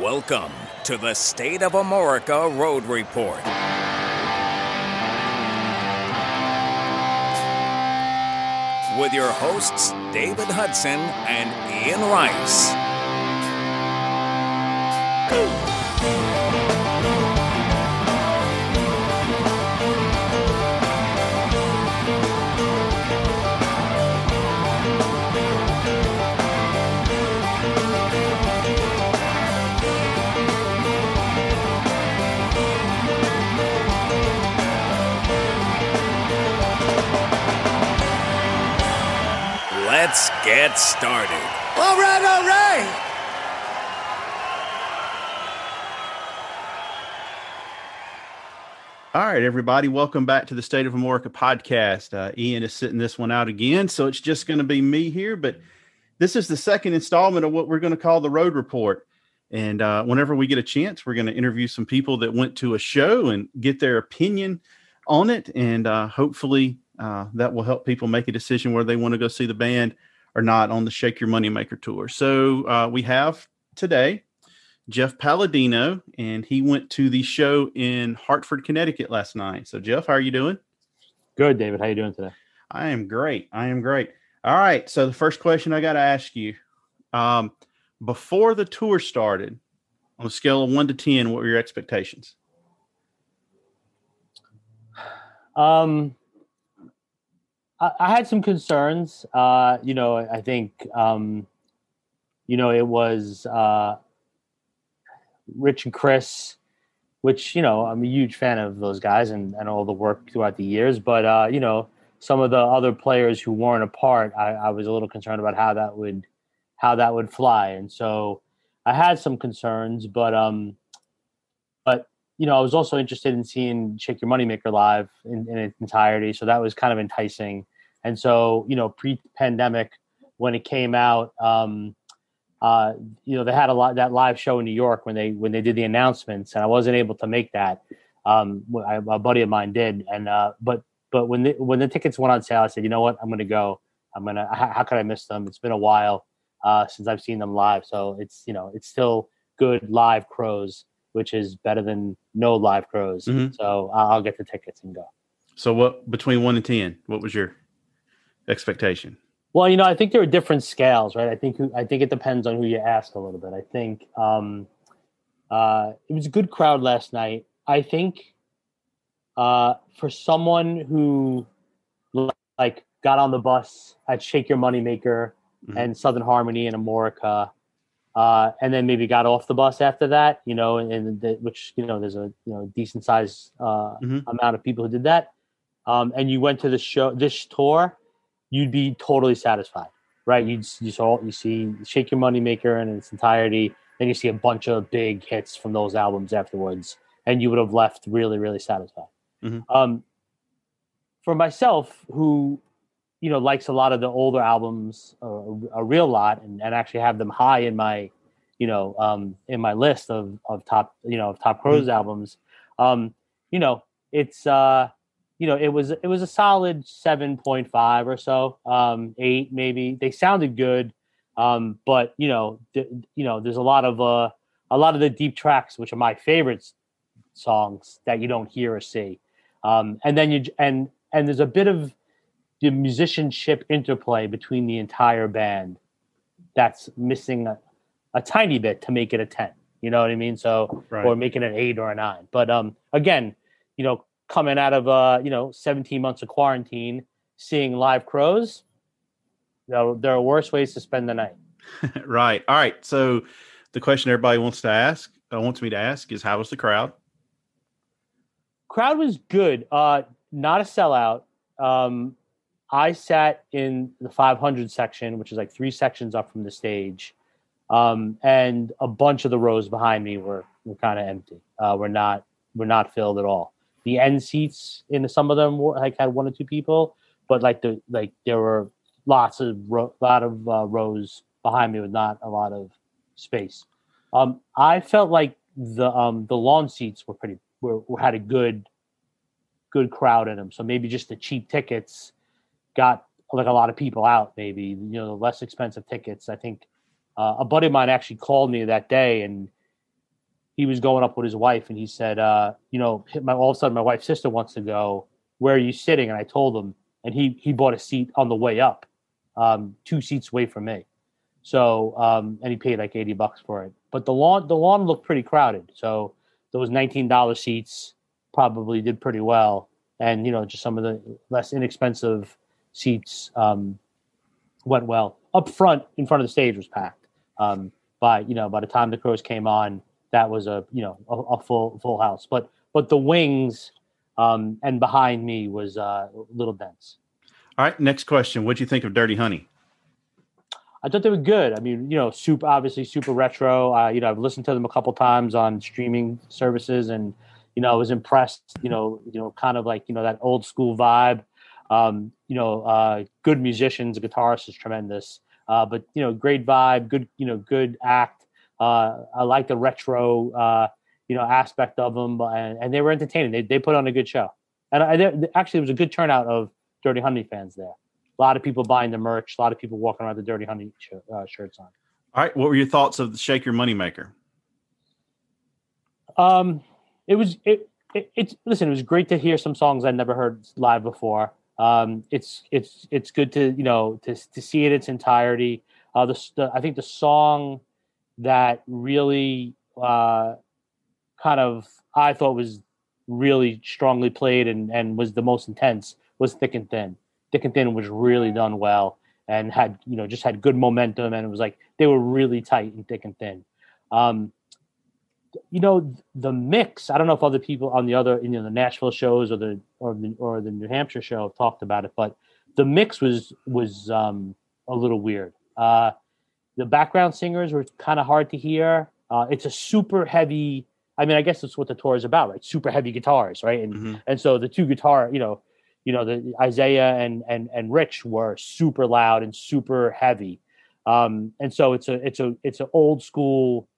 Welcome to the State of America Road Report. With your hosts, David Hudson and Ian Rice. Get started. All right, all right. All right, everybody, welcome back to the State of America podcast. Uh, Ian is sitting this one out again, so it's just going to be me here. But this is the second installment of what we're going to call the Road Report. And uh, whenever we get a chance, we're going to interview some people that went to a show and get their opinion on it. And uh, hopefully, uh, that will help people make a decision where they want to go see the band or not on the Shake Your Money Maker tour. So uh, we have today Jeff Palladino, and he went to the show in Hartford, Connecticut last night. So, Jeff, how are you doing? Good, David. How are you doing today? I am great. I am great. All right. So, the first question I got to ask you um, before the tour started, on a scale of one to 10, what were your expectations? Um, I, had some concerns. Uh, you know, I think, um, you know, it was uh, Rich and Chris, which, you know, I'm a huge fan of those guys and, and all the work throughout the years. But, uh, you know, some of the other players who weren't a part, I, I was a little concerned about how that would how that would fly. And so I had some concerns, but um but you know, I was also interested in seeing Shake Your Moneymaker live in, in its entirety. So that was kind of enticing. And so, you know, pre-pandemic, when it came out, um, uh, you know, they had a lot that live show in New York when they when they did the announcements, and I wasn't able to make that. Um, I, a buddy of mine did, and uh, but but when the when the tickets went on sale, I said, you know what, I'm going to go. I'm gonna. How, how could I miss them? It's been a while uh, since I've seen them live, so it's you know it's still good live Crowes, which is better than no live Crowes. Mhm. So I'll, get the tickets and go. So, what between one and 10, what was your expectation? Well, you know, I think there are different scales, right? I think I think it depends on who you ask a little bit. I think um, uh, it was a good crowd last night. I think uh, for someone who like got on the bus at Shake Your Moneymaker Mhm. and Southern Harmony and Amorica, uh, and then maybe got off the bus after that, you know, and, and the, which you know there's a you know decent sized uh, Mhm. amount of people who did that, um, and you went to the show this tour, you'd be totally satisfied, right? You'd you saw you see Shake Your Moneymaker in its entirety, then you see a bunch of big hits from those albums afterwards, and you would have left really really satisfied. Mhm. Um, for myself, who you know likes a lot of the older albums a, a real lot and, and actually have them high in my you know um in my list of of top you know of top Crowes albums um you know it's uh you know it was it was a solid 7.5 or so um 8 maybe. They sounded good um but you know th- you know there's a lot of uh a lot of the deep tracks which are my favorites songs that you don't hear or see. Um and then you and and there's a bit of the musicianship interplay between the entire band that's missing a, a tiny bit to make it a 10 you know what i mean? So Right. or make it an 8 or a 9 but um again you know coming out of uh you know 17 months of quarantine seeing live Crowes there, there are worse ways to spend the night right. All right. So, the question everybody wants to ask, uh, wants me to ask, is how was the crowd? crowd was good uh not a sellout um i sat in the 500 section which is like three sections up from the stage um and a bunch of the rows behind me were were kind of empty uh were not were not filled at all the end seats in some of them were like had one or two people but like the like there were lots of ro- lot of uh, rows behind me with not a lot of space um i felt like the um the lawn seats were pretty were, were had a good good crowd in them. So maybe just the cheap tickets got like a lot of people out. Maybe you know the less expensive tickets. I think uh, a buddy of mine actually called me that day and he was going up with his wife, and he said, uh, you know, my, all of a sudden my wife's sister wants to go. Where are you sitting? And I told him, and he he bought a seat on the way up, um, two seats away from me. So um, and he paid like eighty bucks for it. But the lawn the lawn looked pretty crowded. So those nineteen dollar seats probably did pretty well, and you know just some of the less inexpensive seats um, went well. Up front, in front of the stage was packed. Um, by you know by the time the Crowes came on, that was a you know a, a full full house. But but the wings um, and behind me was uh, a little dense. All right, next question. What do you think of Dirty Honey? I thought they were good. I mean, you know, super obviously super retro. Uh, you know, I've listened to them a couple times on streaming services, and you know, I was impressed. You know, you know, kind of like you know that old school vibe. Um, you know, uh, good musicians, the guitarist is tremendous. Uh, but you know, great vibe, good you know, good act. Uh, I like the retro uh, you know aspect of them, and, and, they were entertaining. They they put on a good show, and I, actually it was a good turnout of Dirty Honey fans there a lot of people buying the merch, a lot of people walking around the Dirty Honey sh- uh, shirts on. All right, what were your thoughts of the Shake Your Moneymaker? Um, it was it, it it's listen. It was great to hear some songs I'd never heard live before. Um, it's it's it's good to you know to to see it its entirety. Uh, the, the I think the song that really uh, kind of I thought was really strongly played and and was the most intense was Thick and Thin. Thick and Thin was really done well and had you know just had good momentum and it was like they were really tight and thick and thin. Um, you know the mix. I don't know if other people on the other you know the Nashville shows or the or the or the New Hampshire show have talked about it, but the mix was was um, a little weird. Uh, the background singers were kind of hard to hear. Uh, it's a super heavy. I mean, I guess that's what the tour is about, right? Super heavy guitars, right? And mm-hmm. and so the two guitar, you know, you know, the Isaiah and and and Rich were super loud and super heavy. Um, and so it's a it's a it's an old school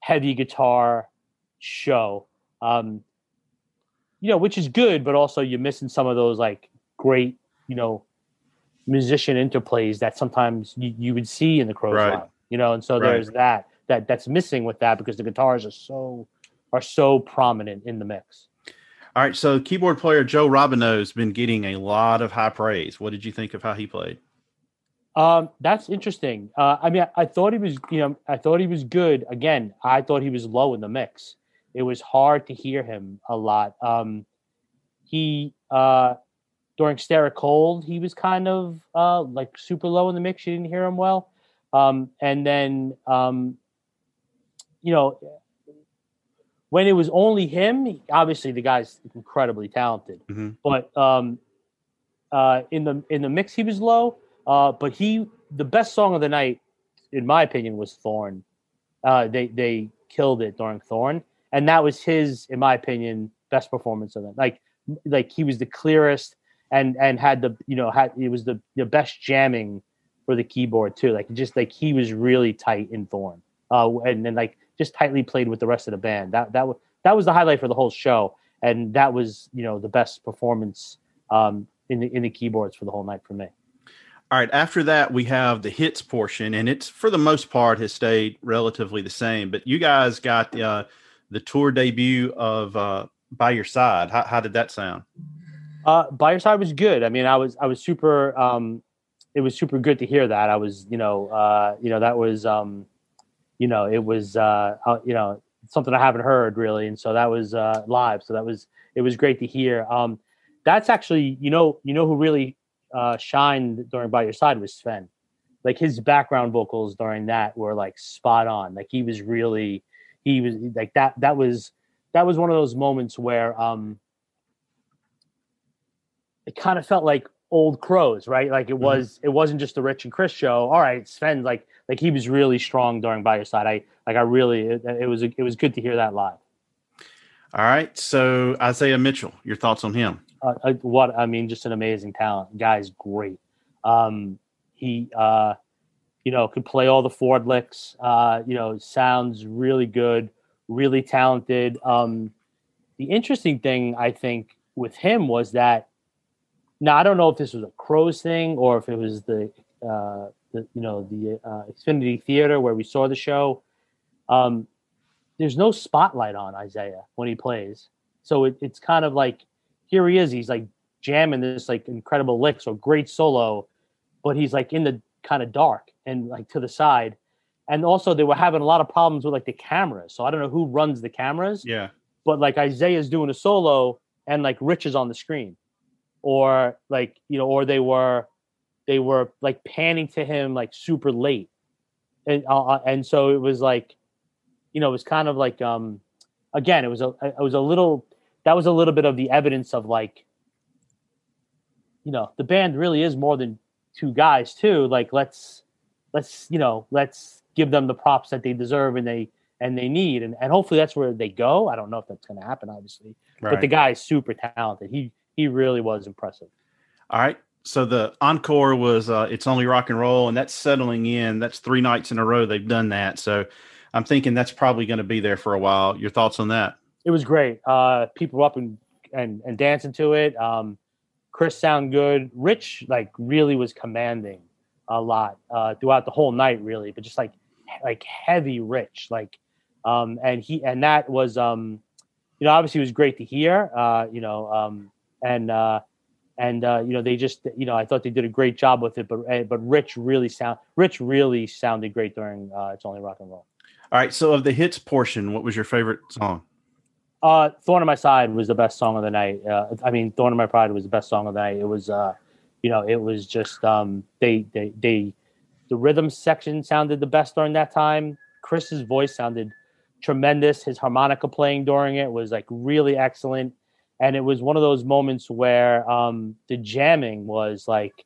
heavy guitar show. Um, you know, which is good, but also you're missing some of those like great, you know, musician interplays that sometimes you, you would see in the Crowes right. Line, you know, and so right. there's that that that's missing with that because the guitars are so are so prominent in the mix. All right, so keyboard player Joel Robinow has been getting a lot of high praise. What did you think of how he played? Um, that's interesting. Uh, I mean, I, I, thought he was, you know, I thought he was good. Again, I thought he was low in the mix. It was hard to hear him a lot. Um, he uh, during Stare It Cold, he was kind of uh, like super low in the mix. You didn't hear him well. Um, and then, um, you know, when it was only him, obviously the guy's incredibly talented. Mm-hmm. But um, uh, in the in the mix, he was low. Uh, but he, the best song of the night, in my opinion, was Thorn. Uh, they they killed it during Thorn, and that was his, in my opinion, best performance of it. Like like he was the clearest and and had the you know had it was the the best jamming for the keyboard too. Like just like he was really tight in Thorn. Uh, and then like just tightly played with the rest of the band. That that was that was the highlight for the whole show, and that was you know the best performance um, in the in the keyboards for the whole night for me. All right. After that, we have the hits portion, and it's for the most part has stayed relatively the same. But you guys got uh, the tour debut of uh, "By Your Side." How, how did that sound? Uh, "By Your Side" was good. I mean, I was I was super. Um, it was super good to hear that. I was, you know, uh, you know, that was um, you know, it was, uh, uh, you know, something I haven't heard really. And so that was uh, live. So that was, it was great to hear. Um, that's actually, you know, you know who really uh, shined during By Your Side was Sven. Like his background vocals during that were like spot on. Like he was really, he was like that. That was that was one of those moments where um, it kind of felt like old Crowes, right? Like it mm-hmm. was, mm-hmm. it wasn't just the Rich and Chris show. All right, Sven, like like he was really strong during by your side. I like I really it, it was it was good to hear that live. All right, so Isaiah Mitchell, your thoughts on him? Uh, uh, what I mean, just an amazing talent. Guy's great. Um, he, uh, you know, could play all the Ford licks. Uh, you know, sounds really good, really talented. Um, the interesting thing I think with him was that now I don't know if this was a Crowes thing or if it was the uh, the you know the uh, Xfinity Theater where we saw the show. Um, there's no spotlight on Isaiah when he plays. So it, it's kind of like here he is. He's like jamming this like incredible licks or great solo, but he's like in the kind of dark and like to the side. And also they were having a lot of problems with like the cameras. So I don't know who runs the cameras. Yeah. But like Isaiah's doing a solo and like Rich is on the screen. Or like, you know, or they were they were like panning to him like super late. And uh, uh and so it was like, you know, it was kind of like um again, it was a it was a little that was a little bit of the evidence of like you know the band really is more than two guys too. Like let's let's you know let's give them the props that they deserve and they and they need. And, and hopefully that's where they go. I don't know if that's going to happen obviously. Right. but the guy is super talented. He he really was impressive. All right. So the encore was uh it's only rock and roll and that's settling in. That's three nights in a row they've done that. So i'm thinking that's probably going to be there for a while. Your thoughts on that? It was great. Uh people were up and and, and dancing to it. Um Chris sound good. Rich like really was commanding a lot uh, throughout the whole night, really, but just like like heavy Rich, like um, and he and that was um, you know obviously it was great to hear, uh, you know, um, and uh, and uh, you know they just you know I thought they did a great job with it, but eh, but Rich really sound Rich really sounded great during uh, It's Only Rock and Roll. All right, so of the hits portion, what was your favorite song? Uh, "Thorn in My Side" was the best song of the night. Uh, I mean, "Thorn in My Pride" was the best song of the night. It was, uh, you know, it was just um, they they they the rhythm section sounded the best during that time. Chris's voice sounded tremendous. His harmonica playing during it was like really excellent, and it was one of those moments where um, the jamming was like,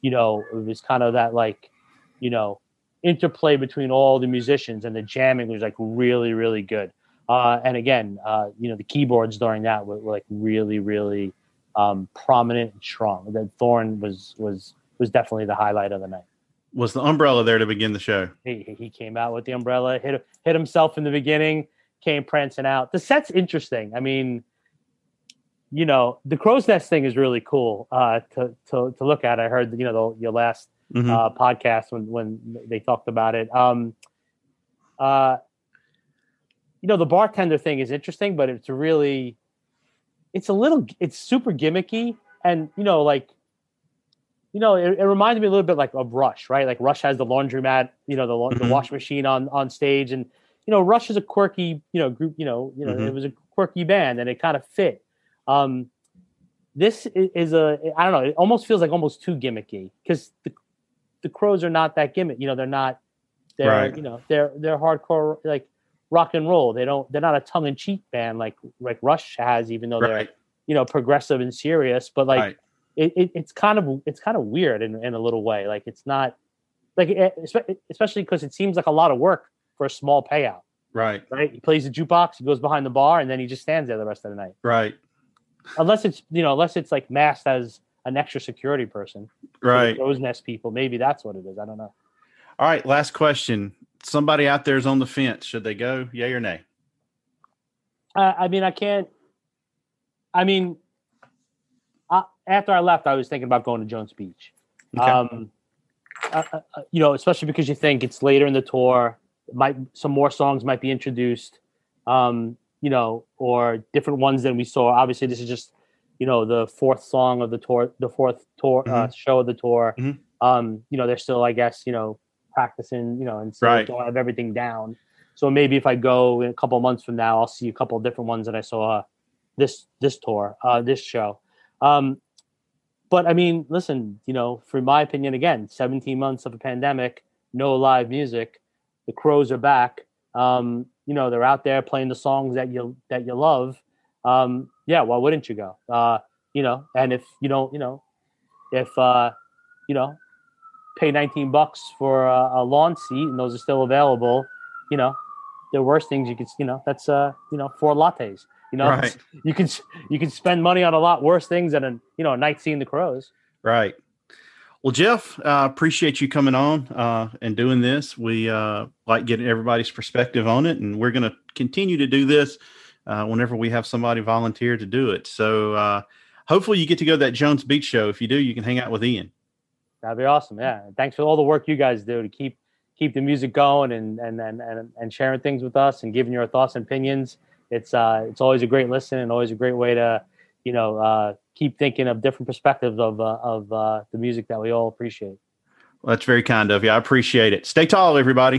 you know, it was kind of that like, you know, interplay between all the musicians, and the jamming was like really really good. Uh, and again, uh, you know, the keyboards during that were, were like really, really um, prominent and strong. That Thorn was was was definitely the highlight of the night. Was the umbrella there to begin the show? He he came out with the umbrella, hit hit himself in the beginning, came prancing out. The set's interesting. I mean, you know, the crow's nest thing is really cool uh, to to to look at. I heard you know the, your last mm-hmm. uh, podcast when when they talked about it. Um, uh, you know the bartender thing is interesting but it's really it's a little it's super gimmicky and you know like you know it, it reminds me a little bit like of rush right like rush has the laundromat you know the, mm-hmm. the wash machine on on stage and you know rush is a quirky you know group you know you know mm-hmm. it was a quirky band and it kind of fit um this is a i don't know it almost feels like almost too gimmicky because the the Crowes are not that gimmick you know they're not they're right. you know they're they're hardcore like rock and roll. They don't. They're not a tongue in cheek band like like Rush has, even though right. they're you know progressive and serious. But like right. it, it, it's kind of it's kind of weird in, in a little way. Like it's not like it, especially because it seems like a lot of work for a small payout. Right. Right. He plays the jukebox. He goes behind the bar, and then he just stands there the rest of the night. Right. Unless it's you know unless it's like masked as an extra security person. Right. Those nest people. Maybe that's what it is. I don't know. All right. Last question somebody out there is on the fence. Should they go? Yay or nay? Uh, I mean, I can't. I mean, I, after I left, I was thinking about going to Jones Beach. Okay. Um, uh, uh, uh, you know, especially because you think it's later in the tour, might some more songs might be introduced. Um, you know, or different ones than we saw. Obviously, this is just you know the fourth song of the tour, the fourth tour uh, mm-hmm. show of the tour. Mm-hmm. Um, you know, they're still, I guess, you know, practicing, you know, and so right. don't have everything down. So maybe if I go in a couple months from now, I'll see a couple different ones that I saw this this tour, uh, this show. Um, but I mean, listen, you know, for my opinion, again, 17 months of a pandemic, no live music, the Crowes are back. Um, you know, they're out there playing the songs that you that you love. Um, yeah, why wouldn't you go? Uh, you know, and if you don't, you know, if uh, you know, pay 19 bucks for a, a, lawn seat and those are still available, you know, the worst things you could, you know, that's, uh, you know, four lattes, you know, right. you can, you can spend money on a lot worse things than a, you know, a night seeing the Crowes. Right. Well, Jeff, uh, appreciate you coming on uh, and doing this. We uh, like getting everybody's perspective on it, and we're going to continue to do this uh, whenever we have somebody volunteer to do it. So uh, hopefully, you get to go to that Jones Beach show. If you do, you can hang out with Ian. That'd be awesome. Yeah. Thanks for all the work you guys do to keep keep the music going and and and and, and sharing things with us and giving your thoughts and opinions. It's uh, it's always a great listen and always a great way to, you know, uh, keep thinking of different perspectives of uh, of uh, the music that we all appreciate. Well, that's very kind of you. I appreciate it. Stay tall, everybody.